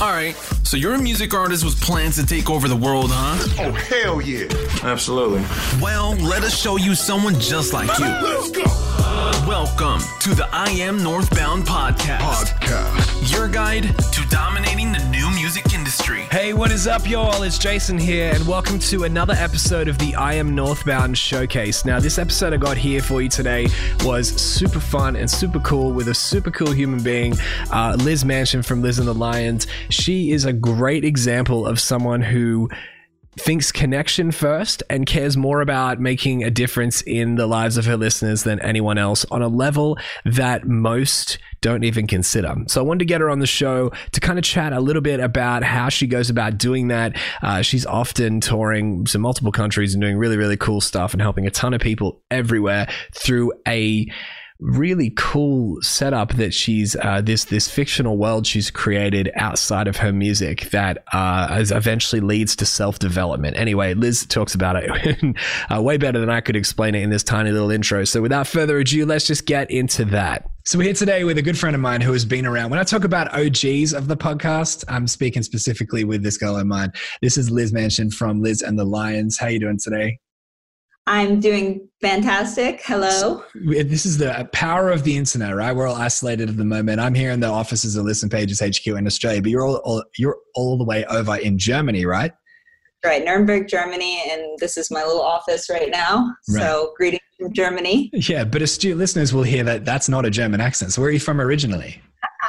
All right, so you're a music artist with plans to take over the world, huh? Oh, hell yeah. Absolutely. Well, let us show you someone just like you. Let's go. Welcome to the I Am Northbound podcast, Podcast. your guide to dominating the new music industry. Hey, what is up, y'all? It's Jason here, and welcome to another episode of the I Am Northbound Showcase. Now, this episode I got here for you today was super fun and super cool with a super cool human being, uh, Liz Mansion from Liz and the Lions. She is a great example of someone who thinks connection first and cares more about making a difference in the lives of her listeners than anyone else on a level that most don't even consider. So I wanted to get her on the show to kind of chat a little bit about how she goes about doing that. Uh, she's often touring to multiple countries and doing really, really cool stuff and helping a ton of people everywhere through a really cool setup that she's uh, this this fictional world she's created outside of her music that uh, eventually leads to self development. Anyway, Liz talks about it uh, way better than I could explain it in this tiny little intro. So without further ado, let's just get into that. So we're here today with a good friend of mine who has been around. When I talk about OGs of the podcast, I'm speaking specifically with this girl in mind. This is Liz Mansion from Liz and the Lions. How you doing today? I'm doing fantastic. Hello. This is the power of the internet, right? We're all isolated at the moment. I'm here in the offices of Listen Pages HQ in Australia, but you're all, all you're all the way over in Germany, right? Right, Nuremberg, Germany, and this is my little office right now. Right. So, greetings from Germany. Yeah, but astute listeners will hear that that's not a German accent. So where are you from originally?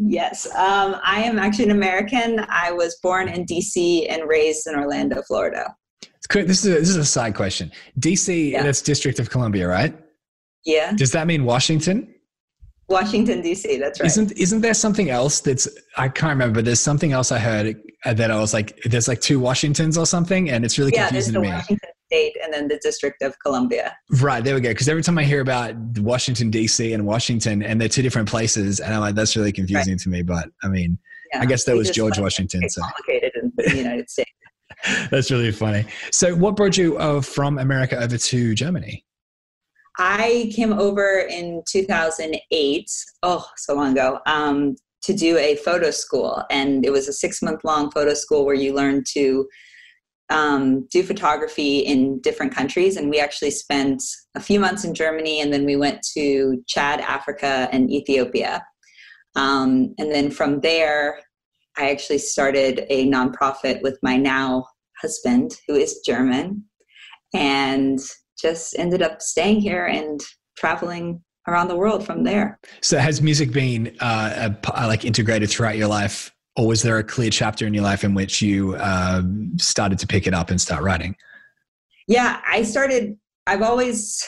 Yes, um, I am actually an American. I was born in DC and raised in Orlando, Florida. This is a, this is a side question. DC, Yeah. that's District of Columbia, right? Yeah, Does that mean Washington? Washington, DC. That's right. Isn't isn't there something else that's I can't remember, but there's something else I heard uh, that I was like, there's like two Washingtons or something, and it's really yeah, there's confusing the to me. Washington State and then the District of Columbia. Right, there we go. Because every time I hear about Washington D.C. and Washington, and they're two different places, and I'm like, that's really confusing to me. But I mean, Yeah. I guess that was George like Washington. So complicated in the United States. that's really funny. So, what brought you uh, from America over to Germany? I came over in 2008, oh, so long ago, um, to do a photo school. And it was a six month long photo school where you learn to um, do photography in different countries. And we actually spent a few months in Germany and then we went to Chad, Africa, and Ethiopia. Um, and then from there, I actually started a nonprofit with my now husband, who is German. And just ended up staying here and traveling around the world from there. So, has music been uh, uh, like integrated throughout your life, or was there a clear chapter in your life in which you um, started to pick it up and start writing? Yeah, I started, I've always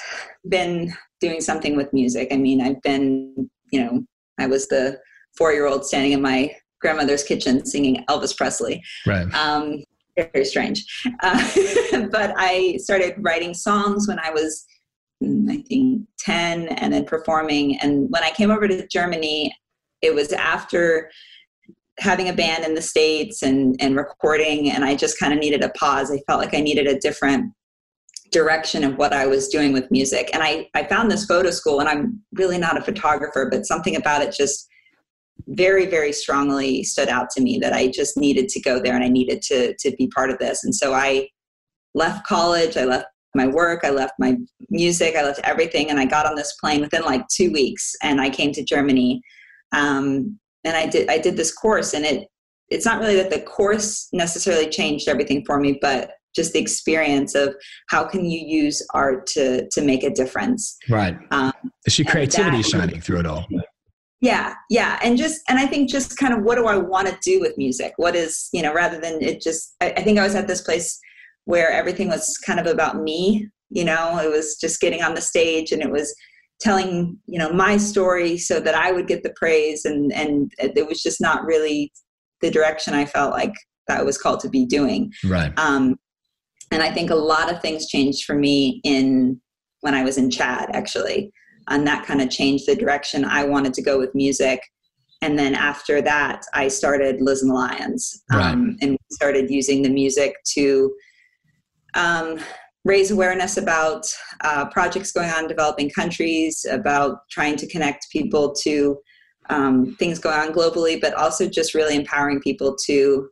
been doing something with music. I mean, I've been, you know, I was the four year old standing in my grandmother's kitchen singing Elvis Presley. Right. um, very strange. Uh, but I started writing songs when I was, mm, I think, 10 and then performing. And when I came over to Germany, it was after having a band in the States and, and recording, and I just kind of needed a pause. I felt like I needed a different direction of what I was doing with music. And I, I found this photo school, and I'm really not a photographer, but something about it just very very strongly stood out to me that i just needed to go there and i needed to to be part of this and so i left college i left my work i left my music i left everything and i got on this plane within like two weeks and i came to germany um, and i did i did this course and it it's not really that the course necessarily changed everything for me but just the experience of how can you use art to to make a difference Right. um, Is your creativity that- shining through it all? Yeah yeah and just and i think just kind of what do i want to do with music what is you know rather than it just I, I think i was at this place where everything was kind of about me you know it was just getting on the stage and it was telling you know my story so that i would get the praise and and it was just not really the direction i felt like that I was called to be doing Right. um, and I think a lot of things changed for me in when I was in Chad, actually. And that kind of changed the direction I wanted to go with music. And then after that, I started Liz and the Lions. Um, and started using the music to um, raise awareness about uh, projects going on in developing countries, about trying to connect people to um, things going on globally, but also just really empowering people to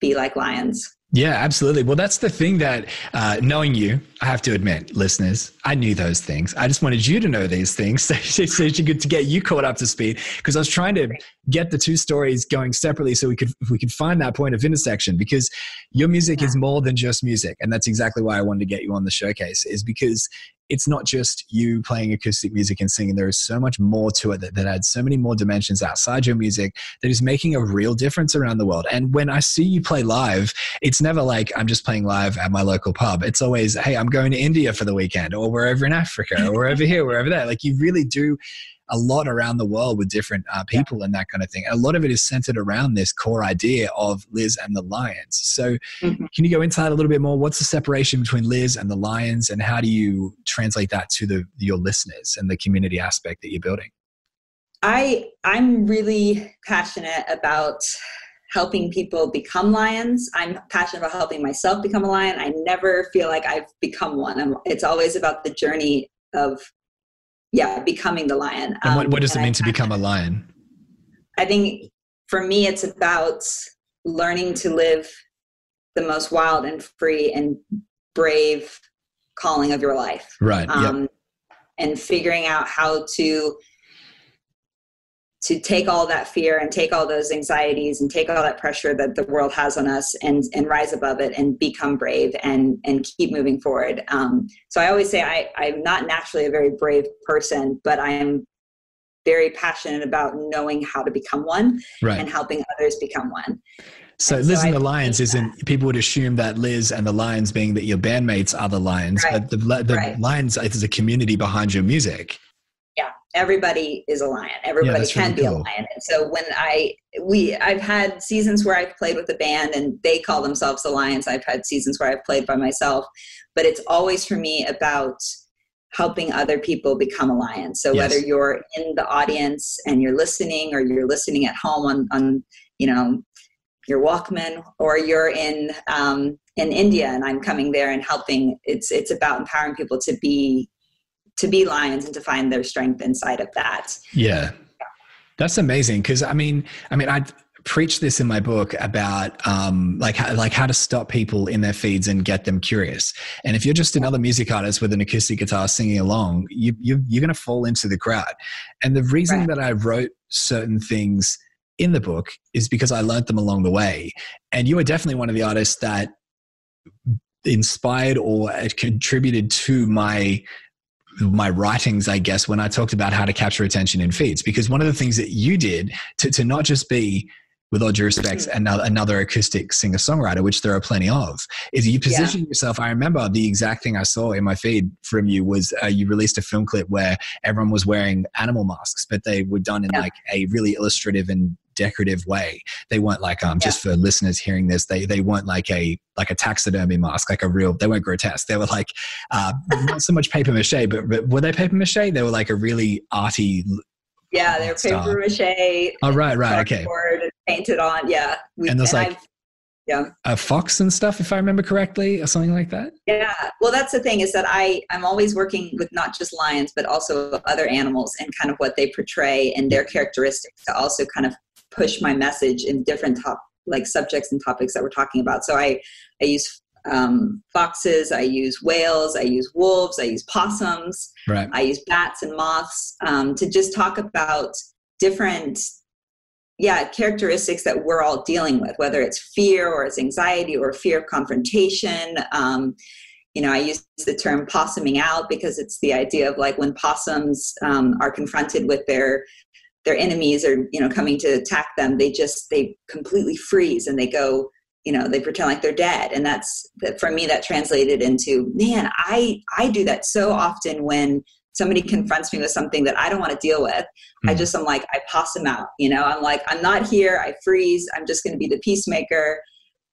be like lions. Yeah, absolutely. Well, that's the thing that uh, knowing you, I have to admit, listeners, I knew those things. I just wanted you to know these things so, so you could to get you caught up to speed because I was trying to get the two stories going separately so we could we could find that point of intersection because your music is more than just music, and that's exactly why I wanted to get you on the showcase is because it's not just you playing acoustic music and singing. There is so much more to it that, that adds so many more dimensions outside your music that is making a real difference around the world. And when I see you play live, it's never like I'm just playing live at my local pub. It's always, hey, I'm going to India for the weekend, or we're over in Africa, or we're over here, we're over there. Like you really do a lot around the world with different uh, people yeah. and that kind of thing. A lot of it is centered around this core idea of Liz and the Lions. So, mm-hmm. can you go into that a little bit more? What's the separation between Liz and the Lions, and how do you translate that to the your listeners and the community aspect that you're building? I I'm really passionate about helping people become lions. I'm passionate about helping myself become a lion. I never feel like I've become one. I'm, it's always about the journey of yeah, becoming the lion. and what, what does um, it mean I, to become a lion? I think for me, it's about learning to live the most wild and free and brave calling of your life. Right. Um, yep. And figuring out how to to take all that fear and take all those anxieties and take all that pressure that the world has on us and and rise above it and become brave and and keep moving forward um, so i always say I, i'm not naturally a very brave person but i am very passionate about knowing how to become one right. and helping others become one so and Liz so and the Lions isn't people would assume that Liz and the Lions being that your bandmates are the Lions, right. but the, the right. Lions is a community behind your music everybody is a lion everybody yeah, can really be cool. a lion and so when i we i've had seasons where i've played with a band and they call themselves the lions i've had seasons where i've played by myself but it's always for me about helping other people become a lion so yes. whether you're in the audience and you're listening or you're listening at home on on you know your walkman or you're in um, in india and i'm coming there and helping it's it's about empowering people to be to be lions and to find their strength inside of that. Yeah. That's amazing because I mean, I mean, I preach this in my book about um, like how, like how to stop people in their feeds and get them curious. And if you're just another music artist with an acoustic guitar singing along, you, you you're going to fall into the crowd. And the reason right. that I wrote certain things in the book is because I learned them along the way. And you are definitely one of the artists that inspired or contributed to my my writings, I guess, when I talked about how to capture attention in feeds. Because one of the things that you did to, to not just be, with all due respect, mm-hmm. another, another acoustic singer songwriter, which there are plenty of, is you position yeah. yourself. I remember the exact thing I saw in my feed from you was uh, you released a film clip where everyone was wearing animal masks, but they were done in yeah. like a really illustrative and decorative way. They weren't like um, yeah. just for listeners hearing this. They they weren't like a like a taxidermy mask, like a real. They weren't grotesque. They were like uh, not so much paper mache, but, but were they paper mache? They were like a really arty. Yeah, they're paper mache. Oh right, right, okay. Painted on, yeah. We, and there's like. I've, yeah. a fox and stuff if i remember correctly or something like that yeah well that's the thing is that i i'm always working with not just lions but also other animals and kind of what they portray and their characteristics to also kind of push my message in different top like subjects and topics that we're talking about. So I I use um, foxes, I use whales, I use wolves, I use possums, right. I use bats and moths um, to just talk about different yeah characteristics that we're all dealing with whether it's fear or it's anxiety or fear of confrontation um, you know i use the term possuming out because it's the idea of like when possums um, are confronted with their their enemies are you know coming to attack them they just they completely freeze and they go you know they pretend like they're dead and that's that for me that translated into man i i do that so often when somebody confronts me with something that i don't want to deal with mm-hmm. i hmm. just i'm like i possum out you know i'm like i'm not here i freeze i'm just going to be the peacemaker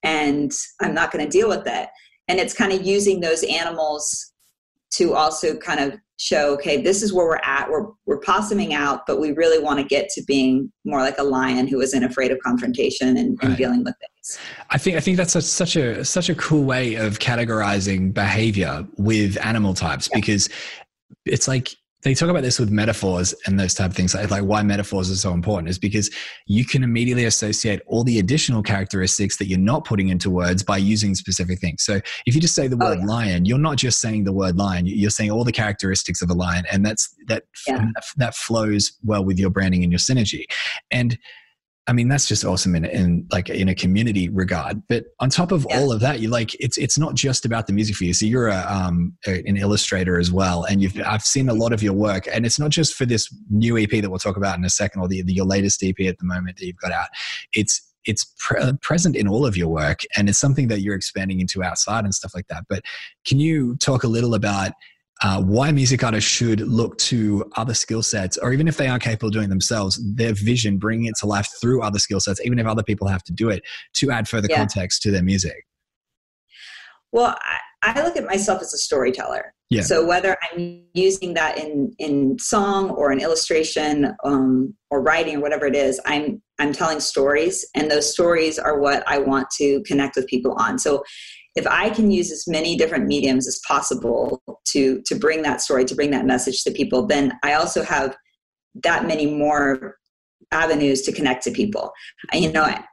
and i'm not going to deal with it and it's kind of using those animals to also kind of show okay this is where we're at we're, we're possuming out but we really want to get to being more like a lion who isn't afraid of confrontation and, right. and dealing with things i think i think that's a, such a such a cool way of categorizing behavior with animal types yeah. because it's like they talk about this with metaphors and those type of things like, like why metaphors are so important is because you can immediately associate all the additional characteristics that you're not putting into words by using specific things so if you just say the oh, word oh, yeah. lion you're not just saying the word lion you're saying all the characteristics of a lion and that's that yeah. that flows well with your branding and your synergy and I mean, that's just awesome in, in like in a community regard. But on top of yeah. all of that, you like it's it's not just about the music for you. So you're a um an illustrator as well, and you've I've seen a lot of your work, and it's not just for this new EP that we'll talk about in a second, or the, the your latest EP at the moment that you've got out. It's it's pre- present in all of your work, and it's something that you're expanding into outside and stuff like that. But can you talk a little about uh, why music artists should look to other skill sets, or even if they aren't capable of doing themselves, their vision, bringing it to life through other skill sets, even if other people have to do it, to add further yeah. context to their music. Well, I, I look at myself as a storyteller. Yeah. So whether I'm using that in in song or an illustration um, or writing or whatever it is, I'm I'm telling stories, and those stories are what I want to connect with people on. So if I can use as many different mediums as possible to to bring that story, to bring that message to people, then I also have that many more avenues to connect to people. You know, I,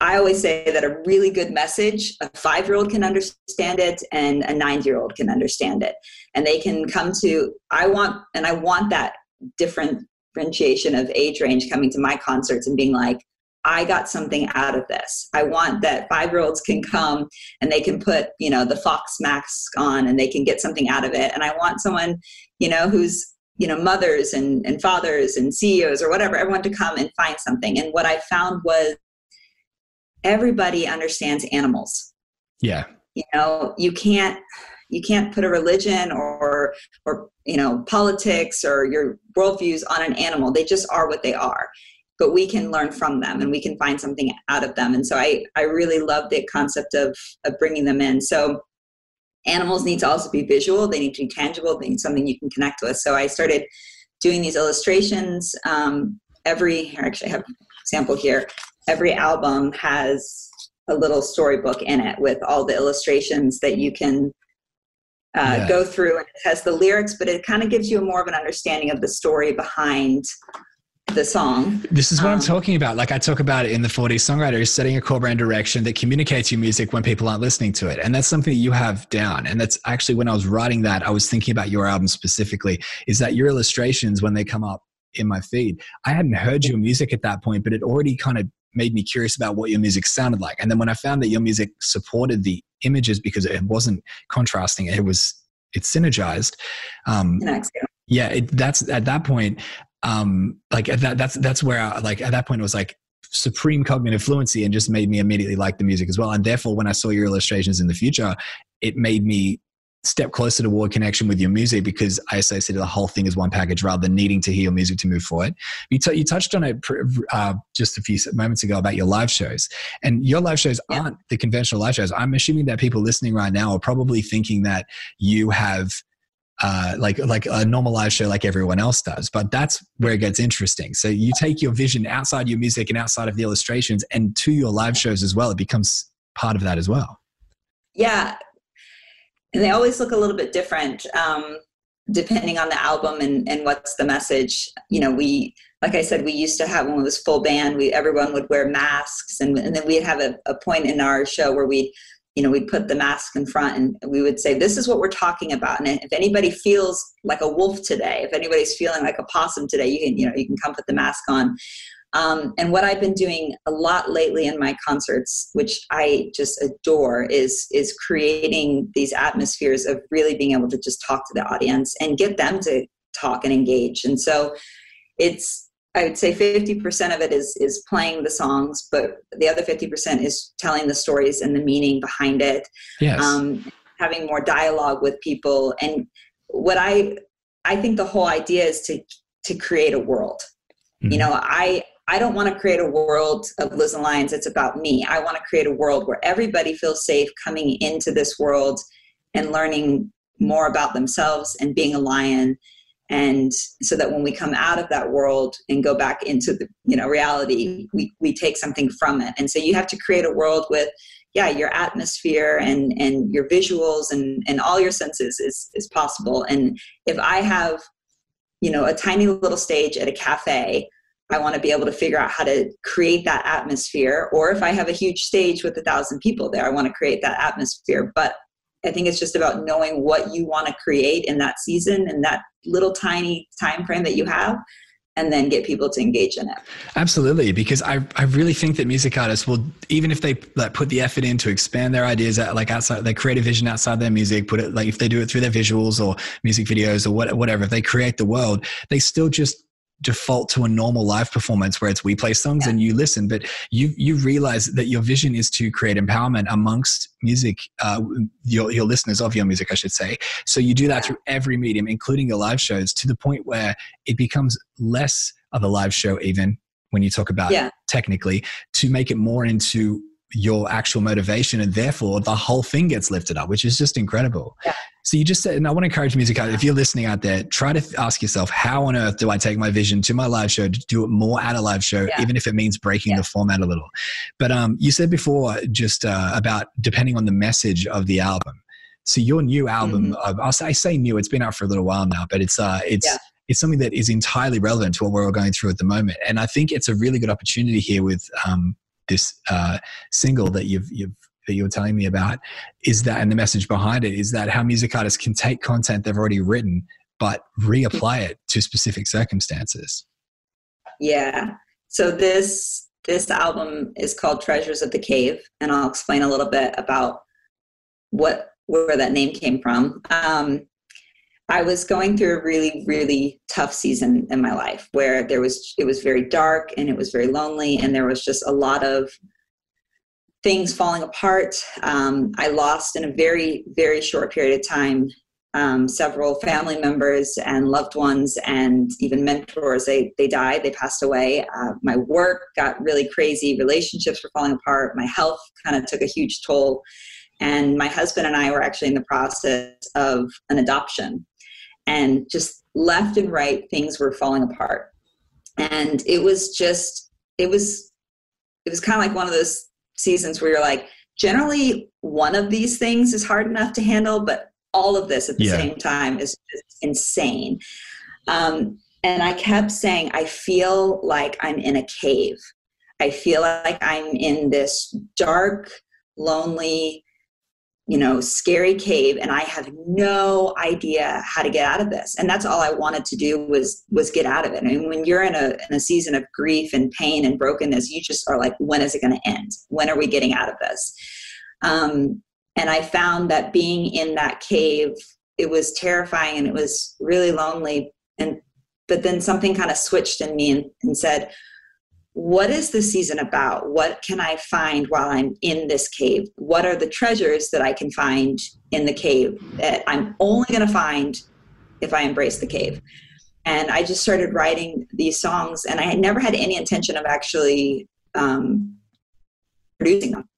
I always say that a really good message, a five year old can understand it and a nine year old can understand it. And they can come to, I want, and I want that different differentiation of age range coming to my concerts and being like, I got something out of this. I want that five year olds can come and they can put, you know, the Fox mask on and they can get something out of it. And I want someone, you know, who's, you know, mothers and, and fathers and CEOs or whatever, everyone to come and find something. And what I found was everybody understands animals. Yeah. You know, you can't you can't put a religion or or you know politics or your worldviews on an animal. They just are what they are but we can learn from them and we can find something out of them. And so i i really love the concept of of bringing them in. So animals need to also be visual. They need to be tangible. They need something you can connect with. So i started doing these illustrations um, every actually i have an example here. Every album has a little storybook in it with all the illustrations that you can uh, yeah. go through. And it has the lyrics but it kind of gives you a more of an understanding of the story behind the song. This is what um, I'm talking about. Like I talk about it in the 4D songwriter is setting a core brand direction that communicates your music when people aren't listening to it. And that's something that you have down. And that's actually when I was writing that, I was thinking about your album specifically, is that your illustrations, when they come up in my feed, I hadn't heard your music at that point, but it already kind of made me curious about what your music sounded like. And then when I found that your music supported the images because it wasn't contrasting, it was, it synergized. Um, yeah, it, that's at that point um like that that's that's where I, like at that point it was like supreme cognitive fluency and just made me immediately like the music as well and therefore when i saw your illustrations in the future it made me step closer toward connection with your music because I associated the whole thing as one package rather than needing to hear your music to move forward. You, t- you touched on it uh, just a few moments ago about your live shows, and your live shows aren't the conventional live shows. I'm assuming that people listening right now are probably thinking that you have uh, like like a normal live show like everyone else does. But that's where it gets interesting. So you take your vision outside your music and outside of the illustrations and to your live shows as well. It becomes part of that as well. Yeah, and they always look a little bit different um, depending on the album and and what's the message. You know, we like I said, we used to have when it was full band, we everyone would wear masks, and and then we'd have a, a point in our show where we you know, we'd put the mask in front and we would say, This is what we're talking about. And if anybody feels like a wolf today, if anybody's feeling like a possum today, you can, you know, you can come put the mask on. Um, and what I've been doing a lot lately in my concerts, which I just adore, is is creating these atmospheres of really being able to just talk to the audience and get them to talk and engage. And so it's I would say 50% of it is is playing the songs, but the other 50% is telling the stories and the meaning behind it. Yes. Um, having more dialogue with people. And what I I think the whole idea is to to create a world. Mm-hmm. You know, I I don't want to create a world of Liz and Lions. It's about me. I want to create a world where everybody feels safe coming into this world and learning more about themselves and being a lion and so that when we come out of that world and go back into the you know reality we, we take something from it and so you have to create a world with yeah your atmosphere and and your visuals and and all your senses is is possible and if i have you know a tiny little stage at a cafe I want to be able to figure out how to create that atmosphere. Or if I have a huge stage with a thousand people there, I want to create that atmosphere. But I think it's just about knowing what you want to create in that season and that little tiny time frame that you have and then get people to engage in it. Absolutely, because I, I really think that music artists will even if they like put the effort in to expand their ideas uh, like outside their creative vision outside their music, put it like if they do it through their visuals or music videos or what, whatever, if they create the world, they still just default to a normal live performance where it's we play songs yeah. and you listen but you you realize that your vision is to create empowerment amongst music uh, your, your listeners of your music i should say so you do that yeah. through every medium including your live shows to the point where it becomes less of a live show even when you talk about yeah. technically to make it more into your actual motivation and therefore the whole thing gets lifted up which is just incredible yeah. so you just said and i want to encourage music out if you're listening out there try to ask yourself how on earth do i take my vision to my live show to do it more at a live show yeah. even if it means breaking yeah. the format a little but um, you said before just uh, about depending on the message of the album so your new album mm-hmm. uh, say, say new it's been out for a little while now but it's uh it's it's something that is entirely relevant to what we're all going through at the moment and i think it's a really good opportunity here with um, this uh, single that you've you've that you were telling me about is that and the message behind it is that how music artists can take content they've already written but reapply it to specific circumstances. Yeah. So this this album is called treasures of the cave and i'll explain a little bit about what where that name came from. Um, I was going through a really, really tough season in my life where there was it was very dark and it was very lonely and there was just a lot of things falling apart. Um, I lost in a very, very short period of time um, several family members and loved ones and even mentors. They they died. They passed away. Uh, my work got really crazy. Relationships were falling apart. My health kind of took a huge toll. And my husband and I were actually in the process of an adoption and just left and right things were falling apart. And it was just it was it was kind of like one of those seasons where you're like generally one of these things is hard enough to handle but all of this at the yeah. same time is just insane. Um, and i kept saying i feel like i'm in a cave. I feel like i'm in this dark lonely you know scary cave and i have no idea how to get out of this. And that's all i wanted to do was was get out of it. I and mean, when you're in a, in a season of grief and pain and brokenness you just are like when is it going to end? When are we getting out of this? Um, and i found that being in that cave it was terrifying and it was really lonely. And but then something kind of switched in me and, and said what is the season about? What can I find while I'm in this cave? What are the treasures that I can find in the cave that I'm only going to find if I embrace the cave? And I just started writing these songs, and I had never had any intention of actually um, producing them.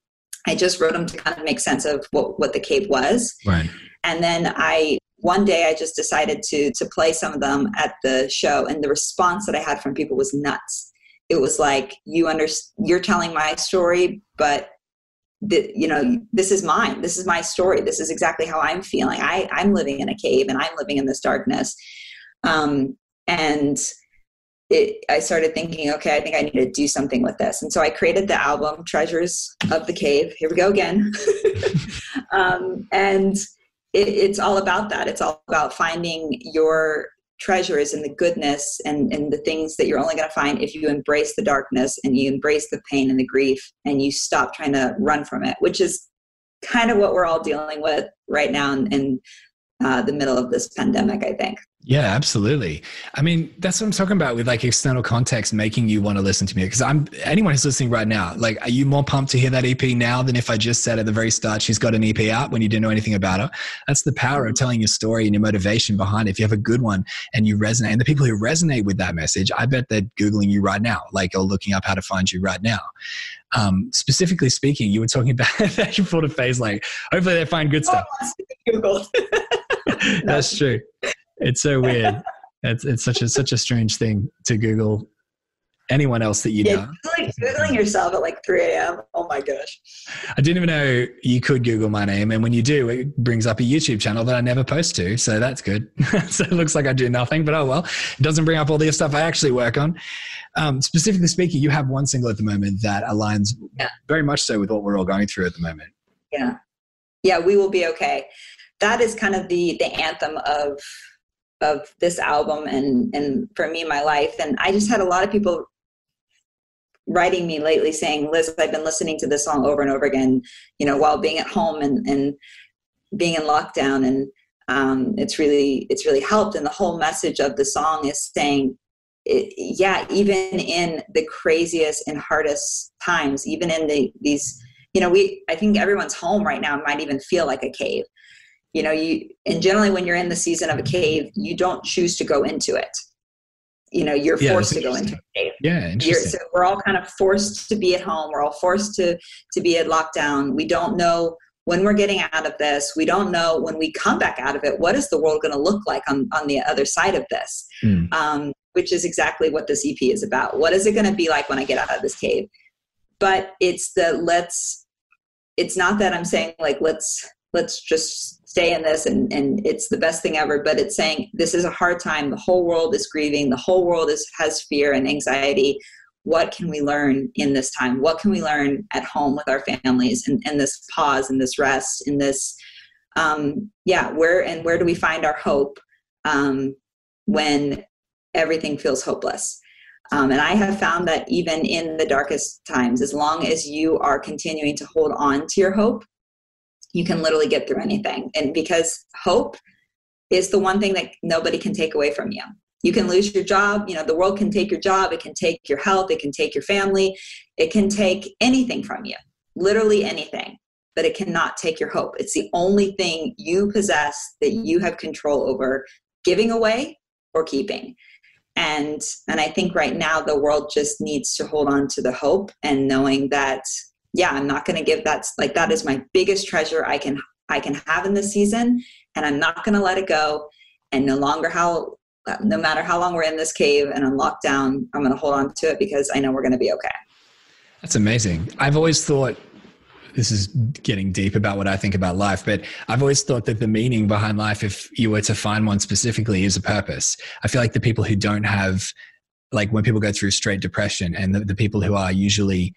I just wrote them to kind of make sense of what, what the cave was. Right. And then I one day I just decided to to play some of them at the show, and the response that I had from people was nuts it was like you under you're telling my story but the, you know this is mine. This is my story. This is exactly how i'm feeling. I i'm living in a cave and i'm living in this darkness. Um, and it, i started thinking okay i think i need to do something with this. And so i created the album treasures of the cave. Here we go again. Um, and it, it's all about that. It's all about finding your treasures and the goodness and, and the things that you're only going to find if you embrace the darkness and you embrace the pain and the grief and you stop trying to run from it, which is kind of what we're all dealing with right now in, in uh, the middle of this pandemic, I think. Yeah, absolutely. I mean, that's what I'm talking about with like external context making you want to listen to me. Because I'm anyone who's listening right now, like, are you more pumped to hear that EP now than if I just said at the very start she's got an EP out when you didn't know anything about her? That's the power of telling your story and your motivation behind it. If you have a good one and you resonate, and the people who resonate with that message, I bet they're googling you right now, like or looking up how to find you right now. Um, specifically speaking, you were talking about you pulled a phase like, hopefully they find good stuff. Oh, Google. That's true. It's so weird. It's it's such a such a strange thing to Google anyone else that you Yeah, know. Googling, Googling yourself at like 3 a.m. Oh my gosh. I didn't even know you could Google my name, and when you do, it brings up a YouTube channel that I never post to, so that's good. so it looks like I do nothing, but oh well. It doesn't bring up all the stuff I actually work on. Um, specifically speaking, you have one single at the moment that aligns Yeah. very much so with what we're all going through at the moment. Yeah. Yeah, we will be okay. That is kind of the the anthem of of this album and and for me my life and I just had a lot of people writing me lately saying, Liz, I've been listening to this song over and over again, you know, while being at home and, and being in lockdown. And um, it's really, it's really helped. And the whole message of the song is saying, it, yeah, even in the craziest and hardest times, even in the, these, you know, we, I think everyone's home right now might even feel like a cave. You know, you, and generally when you're in the season of a cave, you don't choose to go into it. You know you're Yeah, forced to go into a cave. Yeah, you're, interesting. so we're all kind of forced to be at home. We're all forced to to be at lockdown. We don't know when we're getting out of this. We don't know when we come back out of it what is the world going to look like on on the other side of this? Mm. um, which is exactly what this ep is about. What is it going to be like when i get out of this cave? But it's the let's it's not that i'm saying like let's let's just stay in this and, and it's the best thing ever but it's saying this is a hard time. The whole world is grieving. The whole world is has fear and anxiety. What can we learn in this time? What can we learn at home with our families and, and this pause and this rest and this um, yeah where and where do we find our hope um, when everything feels hopeless? Um, and i have found that even in the darkest times as long as you are continuing to hold on to your hope you can literally get through anything. And because hope is the one thing that nobody can take away from you. You can lose your job, you know, the world can take your job, it can take your health, it can take your family, it can take anything from you, literally anything, but it cannot take your hope. It's the only thing you possess that you have control over giving away or keeping. And and I think right now the world just needs to hold on to the hope and knowing that yeah i'm not going to give that like that is my biggest treasure i can i can have in this season and i'm not going to let it go and no longer how no matter how long we're in this cave and on lockdown i'm going to hold on to it because i know we're going to be okay That's amazing. I've always thought this is getting deep about what I think about life, but I've always thought that the meaning behind life, if you were to find one specifically, is a purpose. I feel like the people who don't have, like when people go through straight depression, and the, the people who are usually,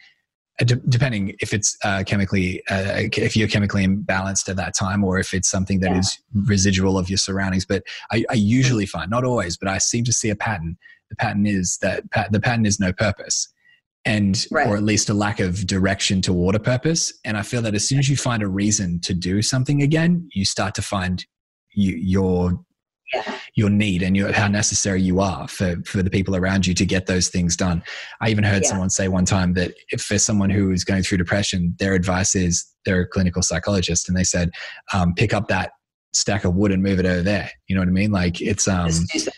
uh, depending if it's uh, chemically, uh, if you're chemically imbalanced at that time, or if it's something that Yeah. is residual of your surroundings. But I, I usually find, not always, but I seem to see a pattern. The pattern is that pa- the pattern is no purpose and Right. or at least a lack of direction toward a purpose and i feel that as soon as you find a reason to do something again you start to find you, your your need and your, how necessary you are for for the people around you to get those things done i even heard Yeah. someone say one time that if for someone who is going through depression their advice is they're a clinical psychologist and they said um, pick up that stack of wood and move it over there you know what i mean like it's um Just do something.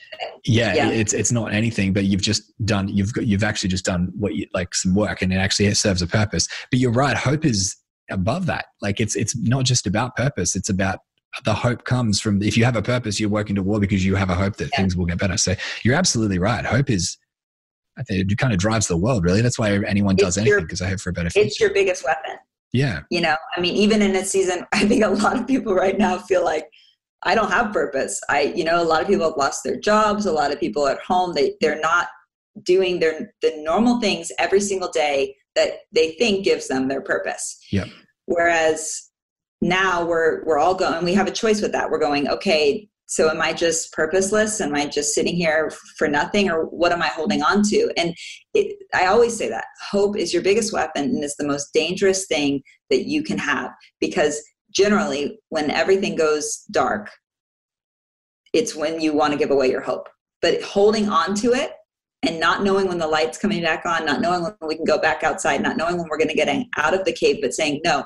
yeah, Yeah. it's it's not anything but you've just done you've got you've actually just done what you like some work and it actually serves a purpose but you're right hope is above that like it's it's not just about purpose it's about the hope comes from if you have a purpose you're working toward because you have a hope that Yeah. things will get better. So you're absolutely right. Hope is i think it kind of drives the world really. That's why anyone does It's anything because i hope for a better future it's your biggest weapon. Yeah. You know i mean even in a season i think a lot of people right now feel like i don't have purpose. I you know a lot of people have lost their jobs a lot of people at home they they're not doing their the normal things every single day that they think gives them their purpose. Yep. whereas now we're we're all going we have a choice with that. We're going okay so am i just purposeless? Am i just sitting here for nothing? Or what am i holding on to? And it, i always say that hope is your biggest weapon and is the most dangerous thing that you can have because generally when everything goes dark it's when you want to give away your hope. But holding on to it and not knowing when the light's coming back on not knowing when we can go back outside not knowing when we're going to get out of the cave but saying no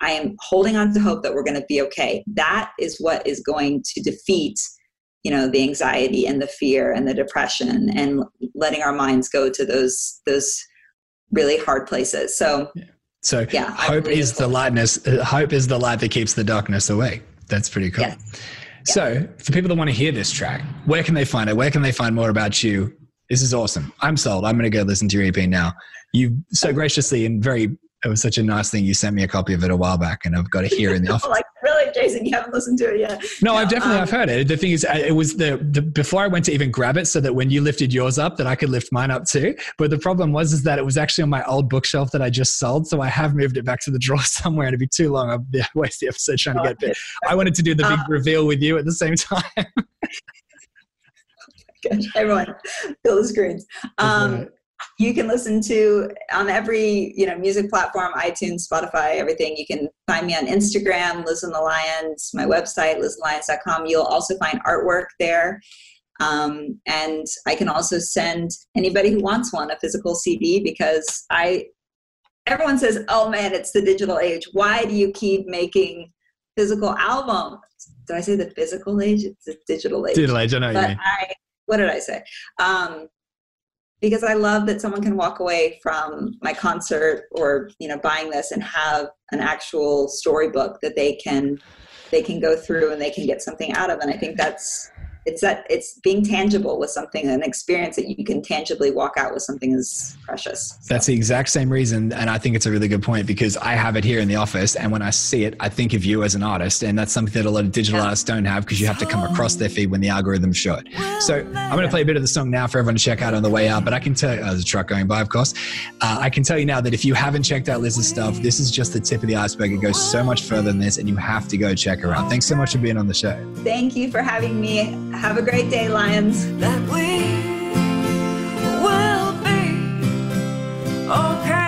i am holding on to hope that we're going to be okay that is what is going to defeat you know the anxiety and the fear and the depression and letting our minds go to those those really hard places so so Yeah, hope is the lightness uh, hope is the light that keeps the darkness away that's pretty cool Yes. So, for people that want to hear this track, where can they find it? Where can they find more about you This is awesome. I'm sold. I'm going to go listen to your EP now. You so graciously and very it was such a nice thing. You sent me a copy of it a while back, and I've got it here in the office. Like, really, Jason? You haven't listened to it yet? No, I've definitely um, I've heard it. The thing is, it was the, the before I went to even grab it, so that when you lifted yours up, that I could lift mine up too. But the problem was is that it was actually on my old bookshelf that I just sold, so I have moved it back to the drawer somewhere, and it'd be too long. I'd be, waste the episode trying to get it. I wanted to do the big uh, reveal with you at the same time. Gosh, everyone, fill the screens. Um, you can listen to on every you know music platform itunes spotify everything. You can find me on instagram liz listen the lions my website listenlions.com you'll also find artwork there. Um, and i can also send anybody who wants one a physical cd because i everyone says oh man it's the digital age. Why do you keep making physical albums? Did i say the physical age? It's the digital age. Digital age i know but I, what did i say? Um, because I love that someone can walk away from my concert or you know buying this and have an actual storybook that they can they can go through and they can get something out of. And I think that's it's that it's being tangible with something an experience that you can tangibly walk out with something is precious. So. that's the exact same reason and i think it's a really good point because i have it here in the office and when i see it i think of you as an artist and that's something that a lot of digital yeah. artists don't have because you have to come across their feed when the algorithms show it so i'm going to play a bit of the song now for everyone to check out on the way out but i can tell you oh, there's a truck going by of course. Uh, i can tell you now that if you haven't checked out liz's stuff this is just the tip of the iceberg. It goes so much further than this and you have to go check her out. Thanks so much for being on the show. Thank you for having me have a great day, Lions. That we will be okay.